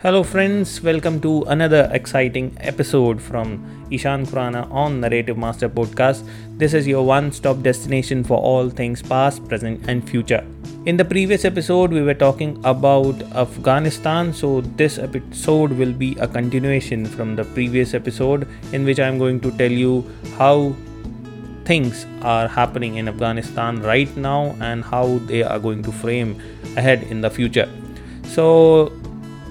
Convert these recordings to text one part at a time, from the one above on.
Hello, friends, welcome to another exciting episode from Ishan Khurana on Narrative Master Podcast. This is your one stop destination for all things past, present, and future. In the previous episode, we were talking about Afghanistan, so this episode will be a continuation from the previous episode in which I'm going to tell you how things are happening in Afghanistan right now and how they are going to frame ahead in the future. So,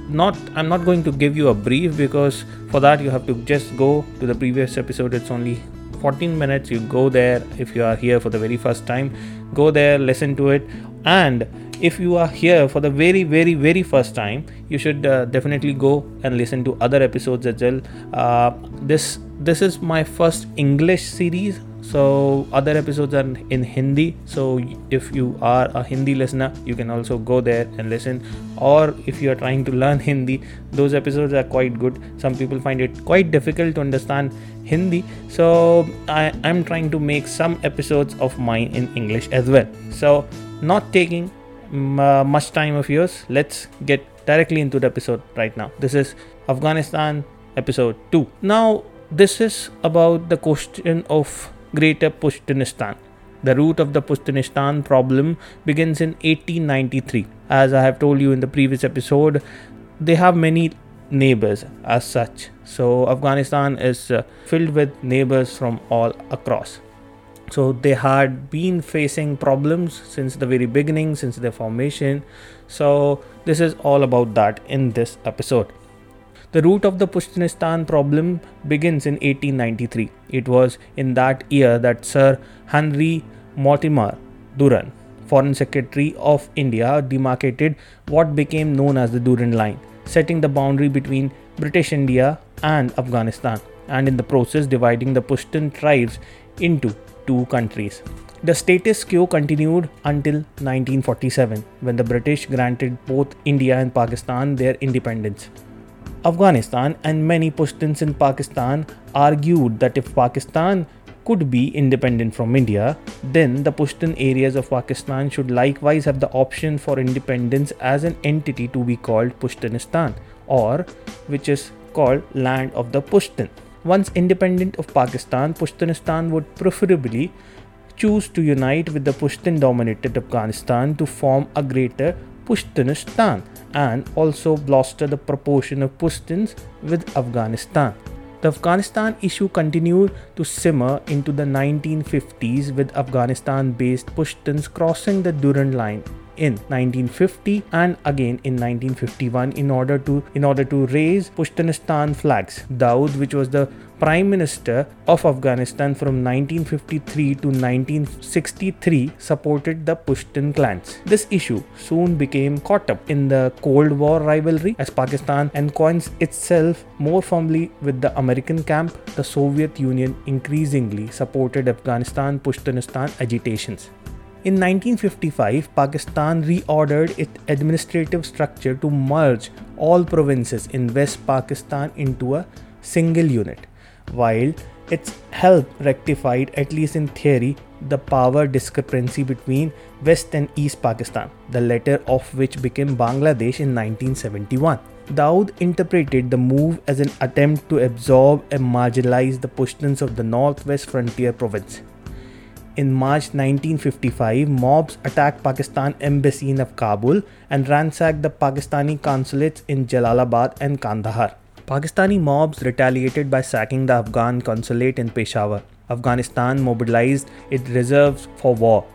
not i'm not going to give you a brief because for that you have to just go to the previous episode. It's only 14 minutes. You go there if you are here for the very first time. Go there listen to it. And if you are here for the very very very first time you should uh, definitely go and listen to other episodes as well. Uh, this this is my first english series so other episodes are in hindi. So if you are a hindi listener you can also go there and listen. Or if you are trying to learn hindi those episodes are quite good. Some people find it quite difficult to understand hindi. So i am trying to make some episodes of mine in english as well. So not taking uh, much time of yours let's get directly into the episode right now. This is afghanistan episode 2 now this is about the question of Greater Pushtunistan. The root of the Pushtunistan problem begins in 1893. As I have told you in the previous episode, they have many neighbors as such. So, Afghanistan is uh, filled with neighbors from all across. So, they had been facing problems since the very beginning, since their formation. So, this is all about that in this episode. The root of the Pushtunistan problem begins in 1893. It was in that year that Sir Henry Mortimer Durand, Foreign Secretary of India, demarcated what became known as the Durand Line, setting the boundary between British India and Afghanistan, and in the process dividing the Pushtun tribes into two countries. The status quo continued until 1947 when the British granted both India and Pakistan their independence. Afghanistan and many Pashtuns in Pakistan argued that if Pakistan could be independent from India, then the Pushtun areas of Pakistan should likewise have the option for independence as an entity to be called Pushtunistan, or which is called Land of the Pushtun. Once independent of Pakistan, Pushtunistan would preferably choose to unite with the Pushtun dominated Afghanistan to form a greater Pushtunistan and also bolster the proportion of Pashtuns with Afghanistan. The Afghanistan issue continued to simmer into the 1950s with Afghanistan based Pashtuns crossing the Durand Line in 1950 and again in 1951 in order to in order to raise Pushtunistan flags. Daud, which was the prime minister of Afghanistan from 1953 to 1963, supported the Pushtun clans. This issue soon became caught up in the Cold War rivalry as Pakistan ensconced itself more firmly with the American camp. The Soviet Union increasingly supported Afghanistan Pushtunistan agitations. In 1955, Pakistan reordered its administrative structure to merge all provinces in West Pakistan into a single unit, while its help rectified, at least in theory, the power discrepancy between West and East Pakistan, the latter of which became Bangladesh in 1971. Daud interpreted the move as an attempt to absorb and marginalize the Pushtuns of the northwest frontier province in March 1955, mobs attacked Pakistan embassy in Kabul and ransacked the Pakistani consulates in Jalalabad and Kandahar. Pakistani mobs retaliated by sacking the Afghan consulate in Peshawar. Afghanistan mobilized its reserves for war.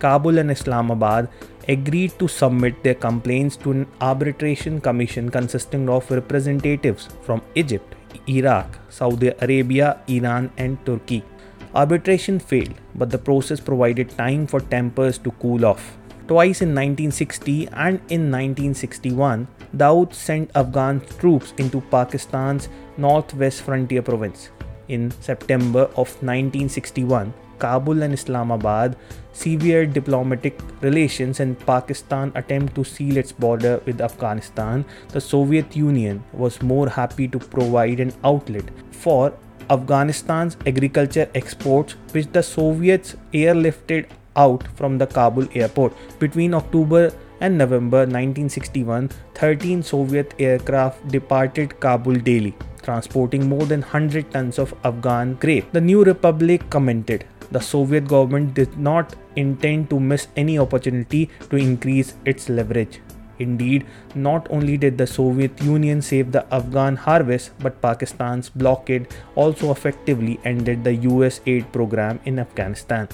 Kabul and Islamabad agreed to submit their complaints to an arbitration commission consisting of representatives from Egypt, Iraq, Saudi Arabia, Iran, and Turkey. Arbitration failed, but the process provided time for tempers to cool off. Twice in 1960 and in 1961, Daud sent Afghan troops into Pakistan's northwest frontier province. In September of 1961, Kabul and Islamabad severed diplomatic relations and Pakistan attempt to seal its border with Afghanistan, the Soviet Union was more happy to provide an outlet for Afghanistan's agriculture exports, which the Soviets airlifted out from the Kabul airport. Between October and November 1961, 13 Soviet aircraft departed Kabul daily, transporting more than 100 tons of Afghan grape. The new republic commented the Soviet government did not intend to miss any opportunity to increase its leverage. Indeed, not only did the Soviet Union save the Afghan harvest, but Pakistan's blockade also effectively ended the US aid program in Afghanistan.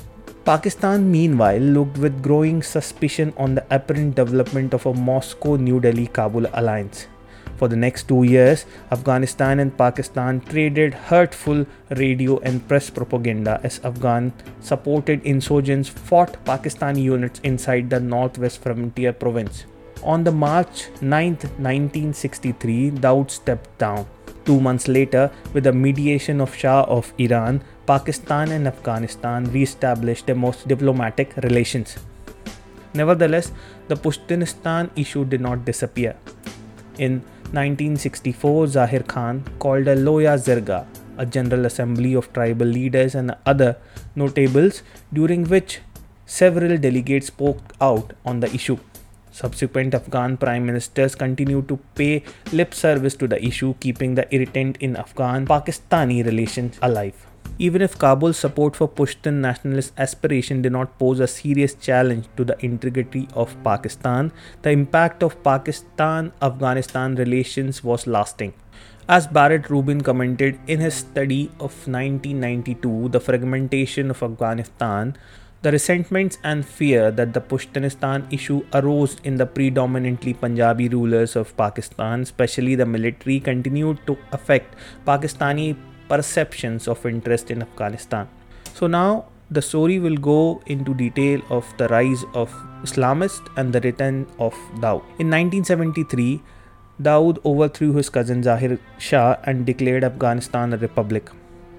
Pakistan, meanwhile, looked with growing suspicion on the apparent development of a Moscow New Delhi Kabul alliance. For the next two years, Afghanistan and Pakistan traded hurtful radio and press propaganda as Afghan supported insurgents fought Pakistani units inside the northwest frontier province. On the March 9, 1963, Daud stepped down. Two months later, with the mediation of Shah of Iran, Pakistan and Afghanistan re-established their most diplomatic relations. Nevertheless, the Pushtinistan issue did not disappear. In 1964, Zahir Khan called a Loya Jirga, a general assembly of tribal leaders and other notables, during which several delegates spoke out on the issue. Subsequent Afghan prime ministers continued to pay lip service to the issue, keeping the irritant in Afghan Pakistani relations alive. Even if Kabul's support for Pushtun nationalist aspiration did not pose a serious challenge to the integrity of Pakistan, the impact of Pakistan Afghanistan relations was lasting. As Barnett Rubin commented in his study of 1992, The Fragmentation of Afghanistan, the resentments and fear that the Pushtinistan issue arose in the predominantly Punjabi rulers of Pakistan, especially the military, continued to affect Pakistani perceptions of interest in Afghanistan. So now the story will go into detail of the rise of Islamists and the return of Daud. In 1973, Daud overthrew his cousin Zahir Shah and declared Afghanistan a republic.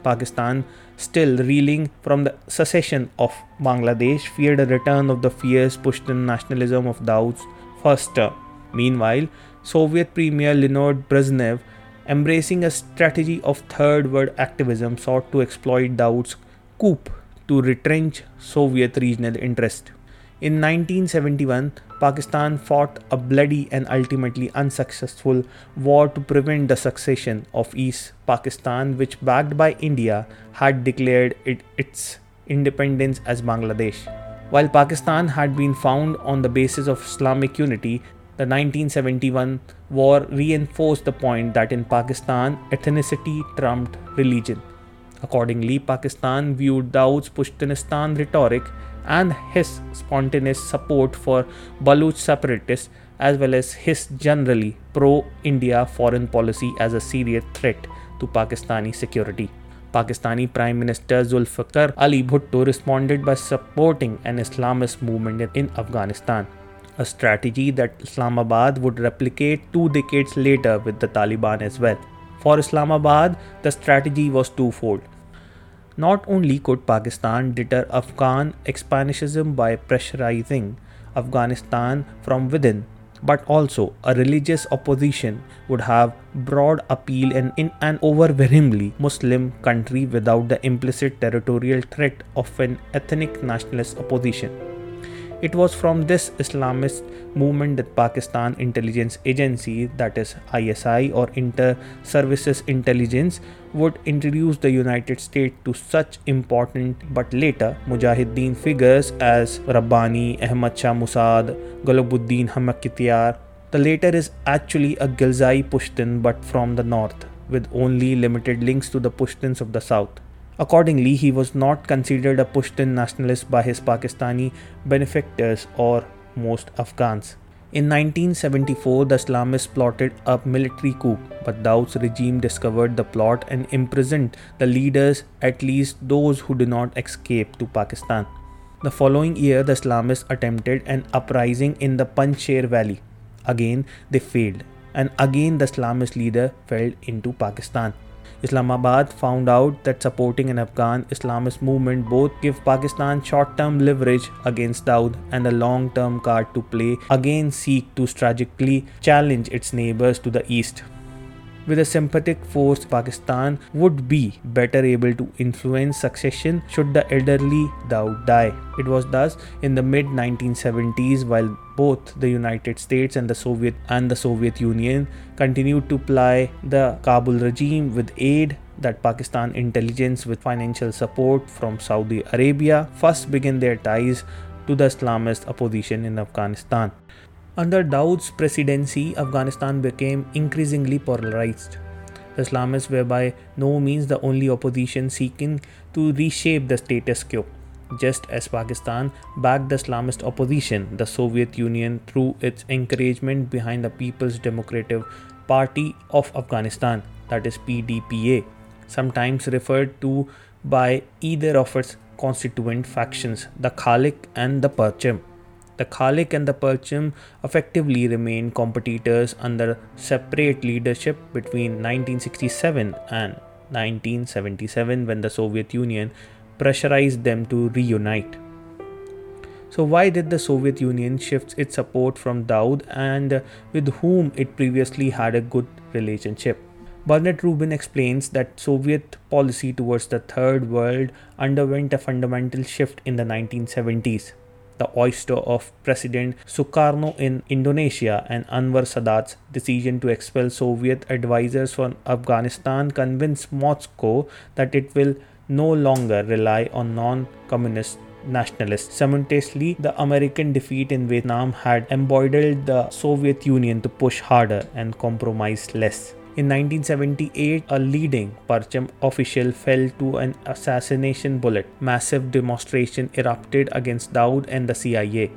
Pakistan, still reeling from the secession of Bangladesh, feared a return of the fierce Pushtun nationalism of Daud's first term. Meanwhile, Soviet Premier Leonid Brezhnev, embracing a strategy of third world activism, sought to exploit Daud's coup to retrench Soviet regional interest. In 1971, Pakistan fought a bloody and ultimately unsuccessful war to prevent the succession of East Pakistan, which, backed by India, had declared it, its independence as Bangladesh. While Pakistan had been found on the basis of Islamic unity, the 1971 war reinforced the point that in Pakistan, ethnicity trumped religion. Accordingly, Pakistan viewed Daud's Pushtinistan rhetoric and his spontaneous support for Baluch separatists as well as his generally pro India foreign policy as a serious threat to Pakistani security. Pakistani Prime Minister Zulfikar Ali Bhutto responded by supporting an Islamist movement in Afghanistan, a strategy that Islamabad would replicate two decades later with the Taliban as well. For Islamabad, the strategy was twofold not only could Pakistan deter Afghan expansionism by pressurizing Afghanistan from within, but also a religious opposition would have broad appeal in, in an overwhelmingly Muslim country without the implicit territorial threat of an ethnic nationalist opposition. It was from this Islamist movement that Pakistan Intelligence Agency, that is ISI or Inter Services Intelligence, would introduce the United States to such important but later Mujahideen figures as Rabbani, Ahmad Shah Masood, Gulabuddin Hamakityar. The latter is actually a Ghilzai Pushtun but from the north, with only limited links to the Pushtuns of the south. Accordingly, he was not considered a Pushtun nationalist by his Pakistani benefactors or most Afghans. In 1974, the Islamists plotted a military coup, but Daud's regime discovered the plot and imprisoned the leaders, at least those who did not escape to Pakistan. The following year, the Islamists attempted an uprising in the Panjshir Valley. Again, they failed, and again, the Islamist leader fell into Pakistan. Islamabad found out that supporting an Afghan Islamist movement both give Pakistan short-term leverage against Daud and a long-term card to play against seek to strategically challenge its neighbors to the east. With a sympathetic force, Pakistan would be better able to influence succession should the elderly Daud die. It was thus in the mid 1970s, while both the United States and the Soviet and the Soviet Union continued to ply the Kabul regime with aid that Pakistan intelligence with financial support from Saudi Arabia first began their ties to the Islamist opposition in Afghanistan. Under Daud's presidency, Afghanistan became increasingly polarized. The Islamists were by no means the only opposition seeking to reshape the status quo. Just as Pakistan backed the Islamist opposition, the Soviet Union, through its encouragement behind the People's Democratic Party of Afghanistan, that is PDPA, sometimes referred to by either of its constituent factions, the Khalik and the Parcham. The Khalik and the Parcham effectively remained competitors under separate leadership between 1967 and 1977 when the Soviet Union pressurized them to reunite. So, why did the Soviet Union shift its support from Daud and with whom it previously had a good relationship? Bernard Rubin explains that Soviet policy towards the Third World underwent a fundamental shift in the 1970s the oyster of President Sukarno in Indonesia and Anwar Sadat's decision to expel Soviet advisors from Afghanistan convinced Moscow that it will no longer rely on non communist nationalists. Simultaneously, the American defeat in Vietnam had emboldened the Soviet Union to push harder and compromise less. In 1978, a leading Parcham official fell to an assassination bullet. Massive demonstration erupted against Daud and the CIA,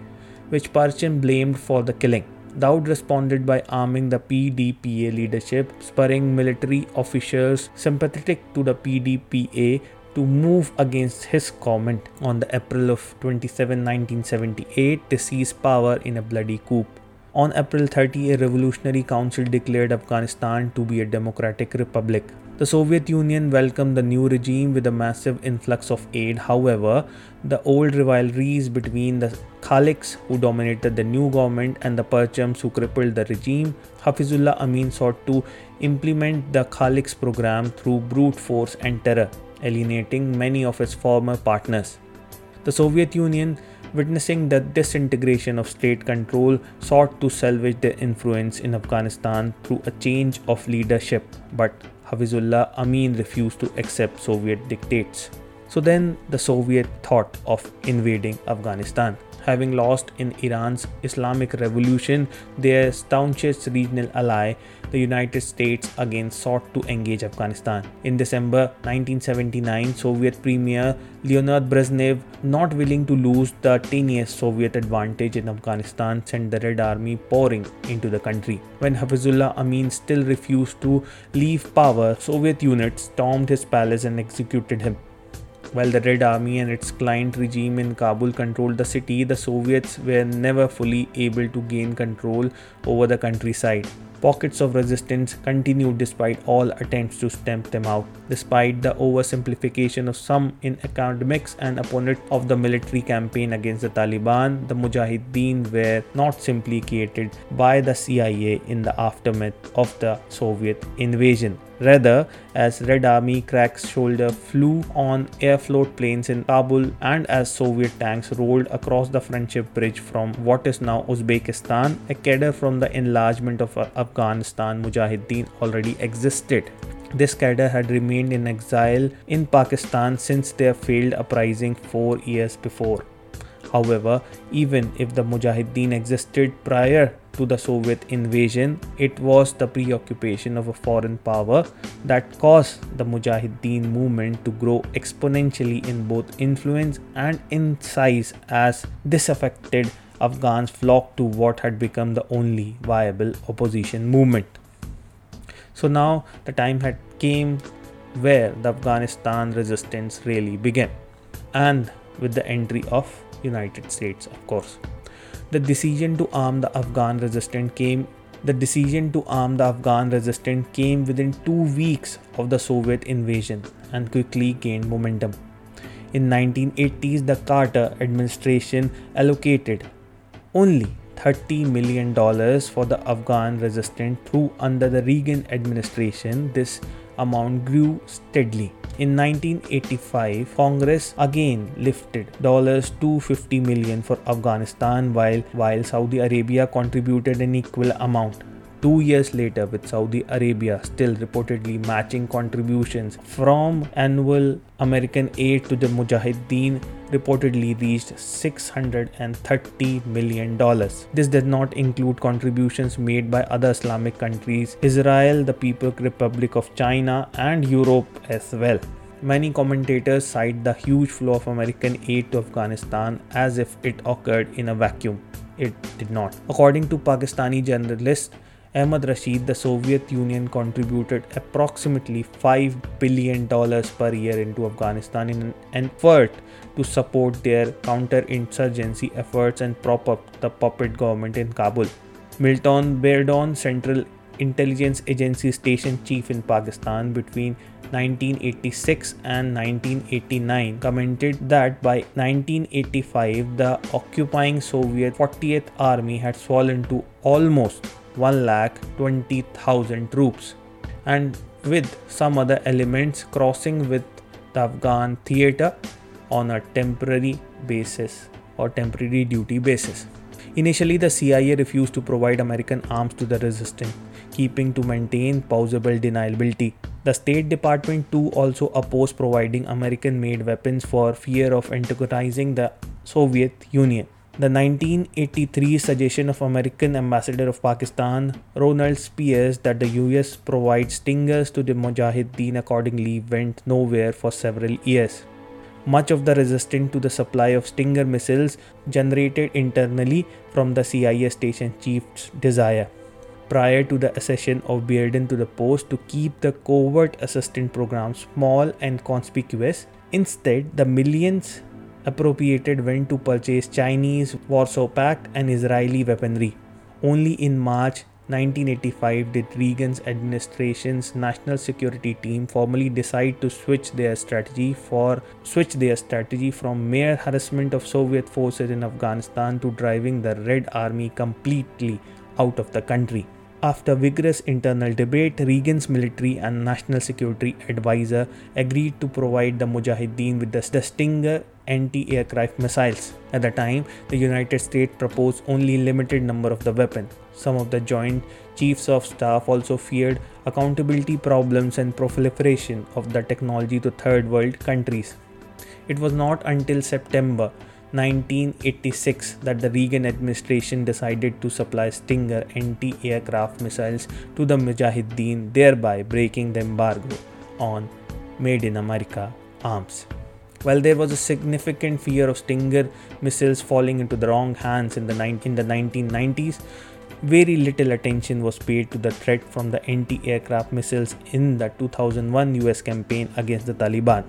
which Parcham blamed for the killing. Daud responded by arming the PDPA leadership, spurring military officials sympathetic to the PDPA to move against his comment on the April of 27, 1978 to seize power in a bloody coup. On April 30, a revolutionary council declared Afghanistan to be a democratic republic. The Soviet Union welcomed the new regime with a massive influx of aid. However, the old rivalries between the Khaliks, who dominated the new government, and the Parchams, who crippled the regime, Hafizullah Amin sought to implement the Khaliks program through brute force and terror, alienating many of its former partners. The Soviet Union witnessing the disintegration of state control, sought to salvage their influence in Afghanistan through a change of leadership, but Hafizullah Amin refused to accept Soviet dictates. So then the Soviet thought of invading Afghanistan having lost in Iran's Islamic Revolution their staunchest regional ally, the United States again sought to engage Afghanistan. In December 1979, Soviet Premier Leonid Brezhnev, not willing to lose the tenuous Soviet advantage in Afghanistan, sent the Red Army pouring into the country. When Hafizullah Amin still refused to leave power, Soviet units stormed his palace and executed him. While the Red Army and its client regime in Kabul controlled the city, the Soviets were never fully able to gain control over the countryside. Pockets of resistance continued despite all attempts to stamp them out. Despite the oversimplification of some in academics and opponents of the military campaign against the Taliban, the Mujahideen were not simply created by the CIA in the aftermath of the Soviet invasion. Rather, as Red Army cracks shoulder flew on air float planes in Kabul and as Soviet tanks rolled across the Friendship Bridge from what is now Uzbekistan, a cadre from the enlargement of uh, Afghanistan Mujahideen already existed. This cadre had remained in exile in Pakistan since their failed uprising four years before. However, even if the Mujahideen existed prior to the Soviet invasion, it was the preoccupation of a foreign power that caused the Mujahideen movement to grow exponentially in both influence and in size as disaffected Afghans flocked to what had become the only viable opposition movement. So now the time had came where the Afghanistan resistance really began and with the entry of United States of course the decision to arm the Afghan resistance came the decision to arm the Afghan resistance came within 2 weeks of the Soviet invasion and quickly gained momentum. In 1980s the Carter administration allocated only $30 million for the Afghan resistance through under the Reagan administration. This amount grew steadily. In 1985, Congress again lifted $250 million for Afghanistan while, while Saudi Arabia contributed an equal amount. Two years later, with Saudi Arabia still reportedly matching contributions from annual American aid to the Mujahideen, reportedly reached $630 million. This does not include contributions made by other Islamic countries, Israel, the People's Republic of China, and Europe as well. Many commentators cite the huge flow of American aid to Afghanistan as if it occurred in a vacuum. It did not. According to Pakistani journalist Ahmad Rashid, the Soviet Union contributed approximately $5 billion per year into Afghanistan in an effort to support their counterinsurgency efforts and prop up the puppet government in Kabul. Milton Bearden, Central Intelligence Agency station chief in Pakistan between 1986 and 1989, commented that by 1985 the occupying Soviet 40th Army had swollen to almost 1,20,000 troops, and with some other elements crossing with the Afghan theatre on a temporary basis or temporary duty basis. Initially, the CIA refused to provide American arms to the resistance, keeping to maintain plausible deniability. The State Department too also opposed providing American made weapons for fear of antagonizing the Soviet Union. The 1983 suggestion of American ambassador of Pakistan, Ronald Spiers, that the US provide stingers to the Mujahideen accordingly went nowhere for several years. Much of the resistance to the supply of Stinger missiles generated internally from the CIA station chief's desire. Prior to the accession of Bearden to the post to keep the covert assistance program small and conspicuous, instead, the millions appropriated went to purchase Chinese, Warsaw Pact, and Israeli weaponry. Only in March 1985 did Reagan's administration's national security team formally decide to switch their strategy for switch their strategy from mere harassment of Soviet forces in Afghanistan to driving the Red Army completely out of the country. After vigorous internal debate, Reagan's military and national security advisor agreed to provide the Mujahideen with the, the Stinger anti-aircraft missiles. At the time, the United States proposed only limited number of the weapon. Some of the Joint Chiefs of Staff also feared accountability problems and proliferation of the technology to third world countries. It was not until September 1986 that the Reagan administration decided to supply Stinger anti aircraft missiles to the Mujahideen, thereby breaking the embargo on Made in America arms. While there was a significant fear of Stinger missiles falling into the wrong hands in the, in the 1990s, very little attention was paid to the threat from the anti aircraft missiles in the 2001 US campaign against the Taliban.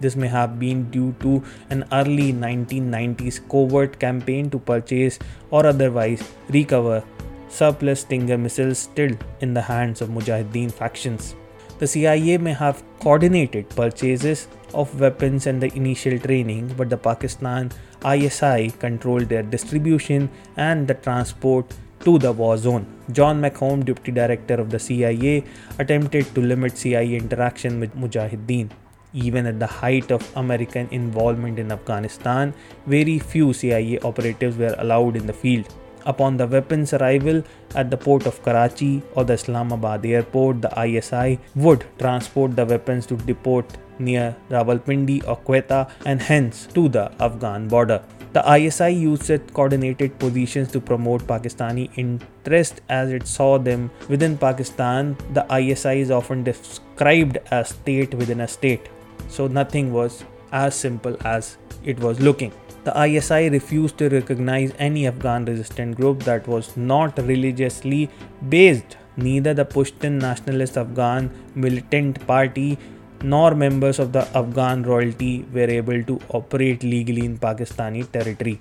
This may have been due to an early 1990s covert campaign to purchase or otherwise recover surplus Stinger missiles still in the hands of Mujahideen factions. The CIA may have coordinated purchases of weapons and the initial training, but the Pakistan ISI controlled their distribution and the transport to the war zone. John McCone, deputy director of the CIA, attempted to limit CIA interaction with Mujahideen. Even at the height of American involvement in Afghanistan, very few CIA operatives were allowed in the field. Upon the weapons' arrival at the port of Karachi or the Islamabad airport, the ISI would transport the weapons to depot near Rawalpindi or Quetta and hence to the Afghan border. The ISI used its coordinated positions to promote Pakistani interest as it saw them within Pakistan. The ISI is often described as state within a state so nothing was as simple as it was looking. The ISI refused to recognize any Afghan resistant group that was not religiously based. Neither the Pashtun Nationalist Afghan Militant Party nor members of the Afghan royalty were able to operate legally in Pakistani territory.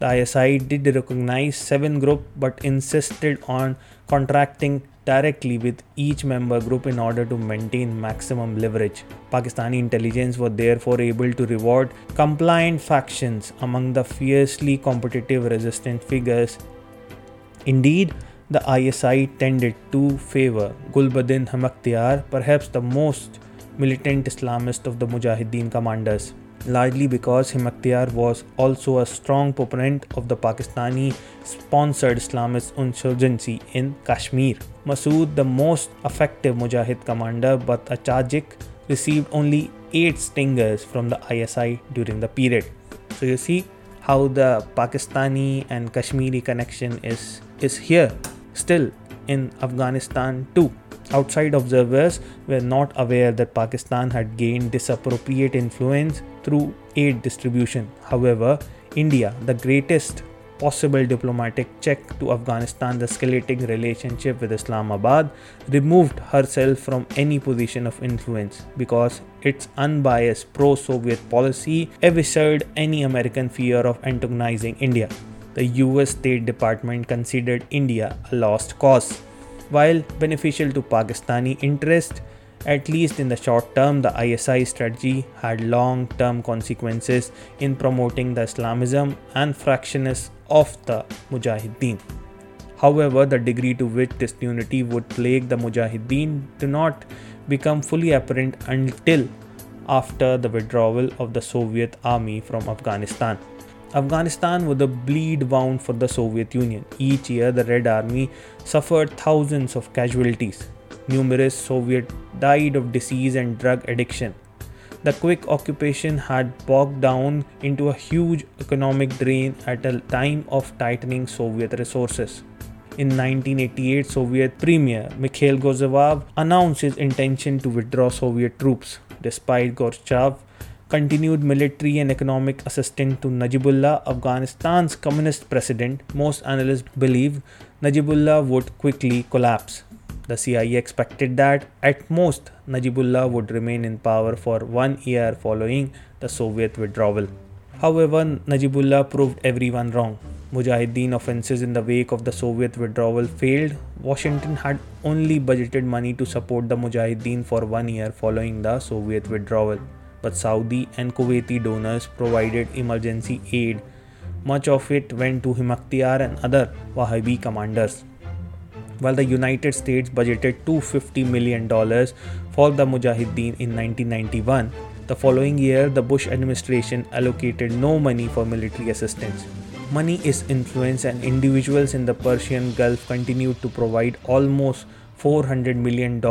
The ISI did recognize seven groups but insisted on contracting directly with each member group in order to maintain maximum leverage. Pakistani intelligence were therefore able to reward compliant factions among the fiercely competitive resistant figures Indeed, the ISI tended to favor Gulbuddin Hemaktiyar, perhaps the most militant Islamist of the Mujahideen commanders, largely because Hemaktiyar was also a strong proponent of the Pakistani sponsored Islamist insurgency in Kashmir. Masood, the most effective Mujahid commander, but a Tajik, received only 8 stingers from the ISI during the period. So you see how the Pakistani and Kashmiri connection is, is here Still, in Afghanistan too, outside observers were not aware that Pakistan had gained disappropriate influence through aid distribution. However, India, the greatest possible diplomatic check to Afghanistan's escalating relationship with Islamabad, removed herself from any position of influence because its unbiased pro Soviet policy eviscerated any American fear of antagonizing India the US State Department considered India a lost cause. While beneficial to Pakistani interest, at least in the short term, the ISI strategy had long term consequences in promoting the Islamism and fractionness of the Mujahideen. However, the degree to which this unity would plague the Mujahideen did not become fully apparent until after the withdrawal of the Soviet army from Afghanistan. Afghanistan was a bleed wound for the Soviet Union. Each year, the Red Army suffered thousands of casualties. Numerous Soviet died of disease and drug addiction. The quick occupation had bogged down into a huge economic drain at a time of tightening Soviet resources. In 1988, Soviet Premier Mikhail Gorbachev announced his intention to withdraw Soviet troops. Despite Gorbachev continued military and economic assistance to Najibullah, Afghanistan's communist president, most analysts believe Najibullah would quickly collapse. The CIA expected that at most Najibullah would remain in power for one year following the Soviet withdrawal. However, Najibullah proved everyone wrong. Mujahideen offenses in the wake of the Soviet withdrawal failed. Washington had only budgeted money to support the Mujahideen for one year following the Soviet withdrawal but Saudi and Kuwaiti donors provided emergency aid. Much of it went to Hemaktiyar and other Wahhabi commanders. While the United States budgeted $250 million for the Mujahideen in 1991, the following year the Bush administration allocated no money for military assistance. Money is influence, and individuals in the Persian Gulf continued to provide almost $400 million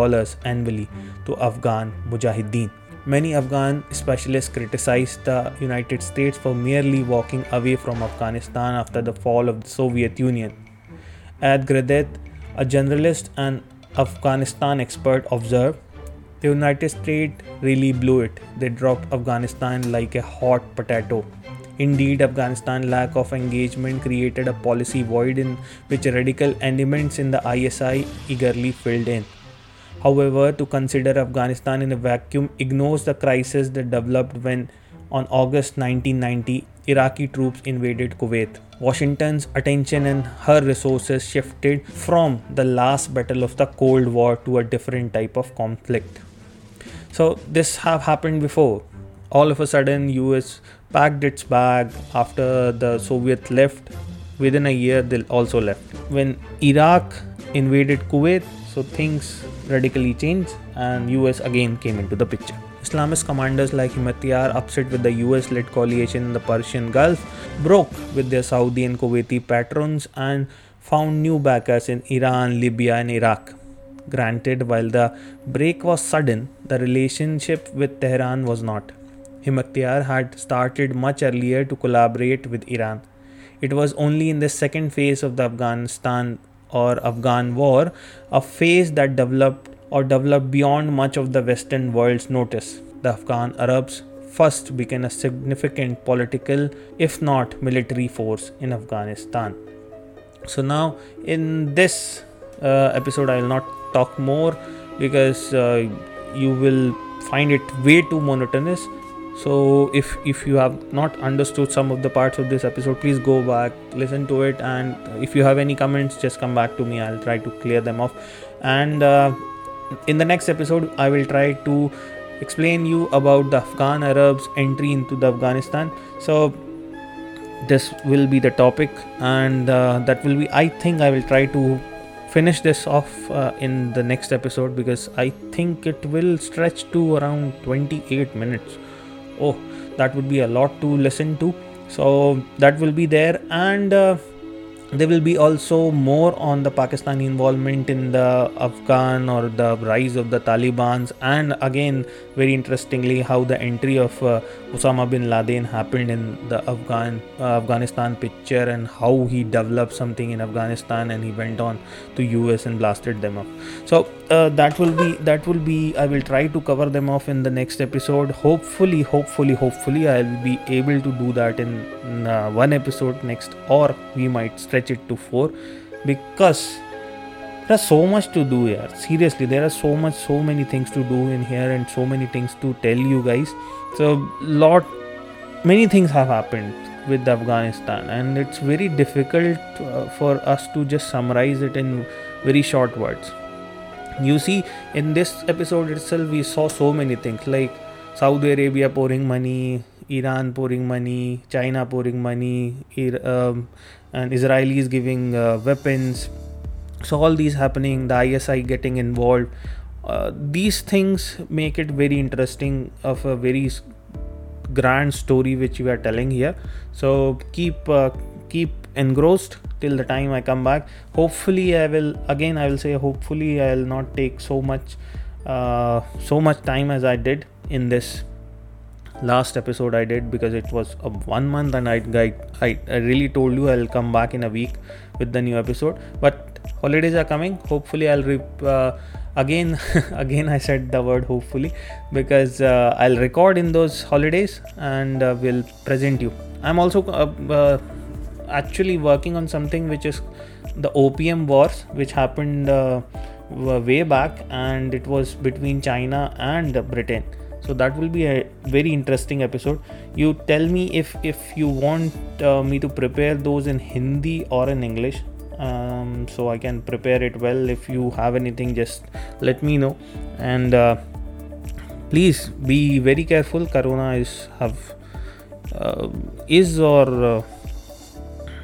annually to Afghan Mujahideen. Many Afghan specialists criticized the United States for merely walking away from Afghanistan after the fall of the Soviet Union. Ed Girardet, a generalist and Afghanistan expert, observed the United States really blew it. They dropped Afghanistan like a hot potato. Indeed, Afghanistan's lack of engagement created a policy void in which radical elements in the ISI eagerly filled in. However, to consider Afghanistan in a vacuum ignores the crisis that developed when, on August 1990, Iraqi troops invaded Kuwait. Washington's attention and her resources shifted from the last battle of the Cold War to a different type of conflict. So this have happened before. All of a sudden, US packed its bag after the Soviet left. Within a year, they also left. When Iraq invaded Kuwait, so things radically changed and US again came into the picture. Islamist commanders like Hemaktiyar, upset with the US led coalition in the Persian Gulf, broke with their Saudi and Kuwaiti patrons and found new backers in Iran, Libya, and Iraq. Granted, while the break was sudden, the relationship with Tehran was not. Hemaktiyar had started much earlier to collaborate with Iran. It was only in the second phase of the Afghanistan or Afghan war, a phase that developed or developed beyond much of the Western world's notice. The Afghan Arabs first became a significant political, if not military, force in Afghanistan. So, now in this uh, episode, I will not talk more because uh, you will find it way too monotonous so if if you have not understood some of the parts of this episode please go back listen to it and if you have any comments just come back to me i'll try to clear them off and uh, in the next episode i will try to explain you about the afghan arabs entry into the afghanistan. So this will be the topic and uh, that will be i think i will try to finish this off uh, in the next episode because i think it will stretch to around 28 minutes. Oh that would be a lot to listen to. So that will be there and uh, there will be also more on the Pakistani involvement in the Afghan or the rise of the Taliban's, and again, very interestingly, how the entry of uh, Osama bin Laden happened in the Afghan uh, Afghanistan picture, and how he developed something in Afghanistan, and he went on to US and blasted them up. So uh, that will be that will be. I will try to cover them off in the next episode. Hopefully, hopefully, hopefully, I will be able to do that in, uh, one episode next, or we might stretch it to 4 because there's so much to do here seriously there are so much so many things to do in here and so many things to tell you guys so lot many things have happened with afghanistan and it's very difficult uh, for us to just summarize it in very short words you see in this episode itself we saw so many things like saudi arabia pouring money iran pouring money china pouring money um, and Israelis giving uh, weapons. So all these happening, the ISI getting involved. Uh, these things make it very interesting of a very grand story which we are telling here. So keep uh, keep engrossed till the time I come back. Hopefully, I will again. I will say hopefully I will not take so much uh, so much time as I did in this last episode I did because it was a one month and I, I I really told you I'll come back in a week with the new episode but holidays are coming hopefully I'll re- uh, again again I said the word hopefully because uh, I'll record in those holidays and uh, will present you I'm also uh, uh, actually working on something which is the opium wars which happened uh, way back and it was between China and Britain. So that will be a very interesting episode. You tell me if if you want uh, me to prepare those in hindi or in english um, so i can prepare it well. If you have anything just let me know. And uh, please be very careful. Corona is have uh, is or uh,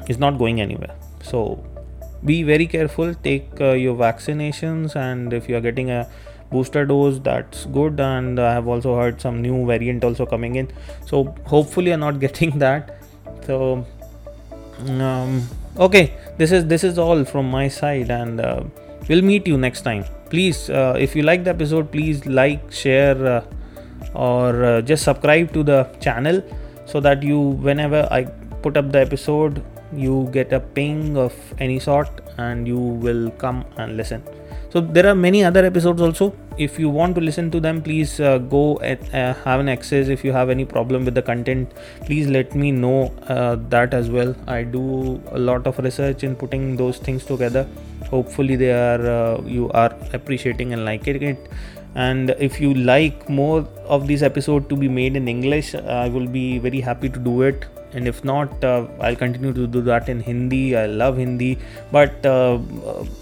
is not going anywhere. So be very careful. Take uh, your vaccinations and if you are getting a booster dose that's good. And i have also heard some new variant also coming in. So hopefully i'm not getting that. So um, okay. This is this is all from my side and uh, we'll meet you next time. Please uh, if you like the episode please like share uh, or uh, just subscribe to the channel so that you whenever i put up the episode you get a ping of any sort and you will come and listen. So there are many other episodes also. If you want to listen to them please uh, go at, uh, have an access. If you have any problem with the content please let me know uh, that as well. I do a lot of research in putting those things together. Hopefully they are uh, you are appreciating and liking it. And if you like more of this episode to be made in english i will be very happy to do it and if not uh, i'll continue to do that in hindi. I love hindi. But uh,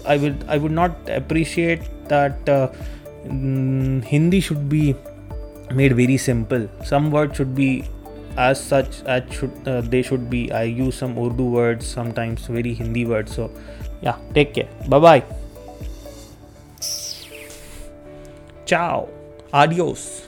i would i would not appreciate that uh, mm, hindi should be made very simple. Some words should be as such as should uh, they should be. I use some urdu words sometimes very hindi words. So yeah take care. Bye bye ciao. Adios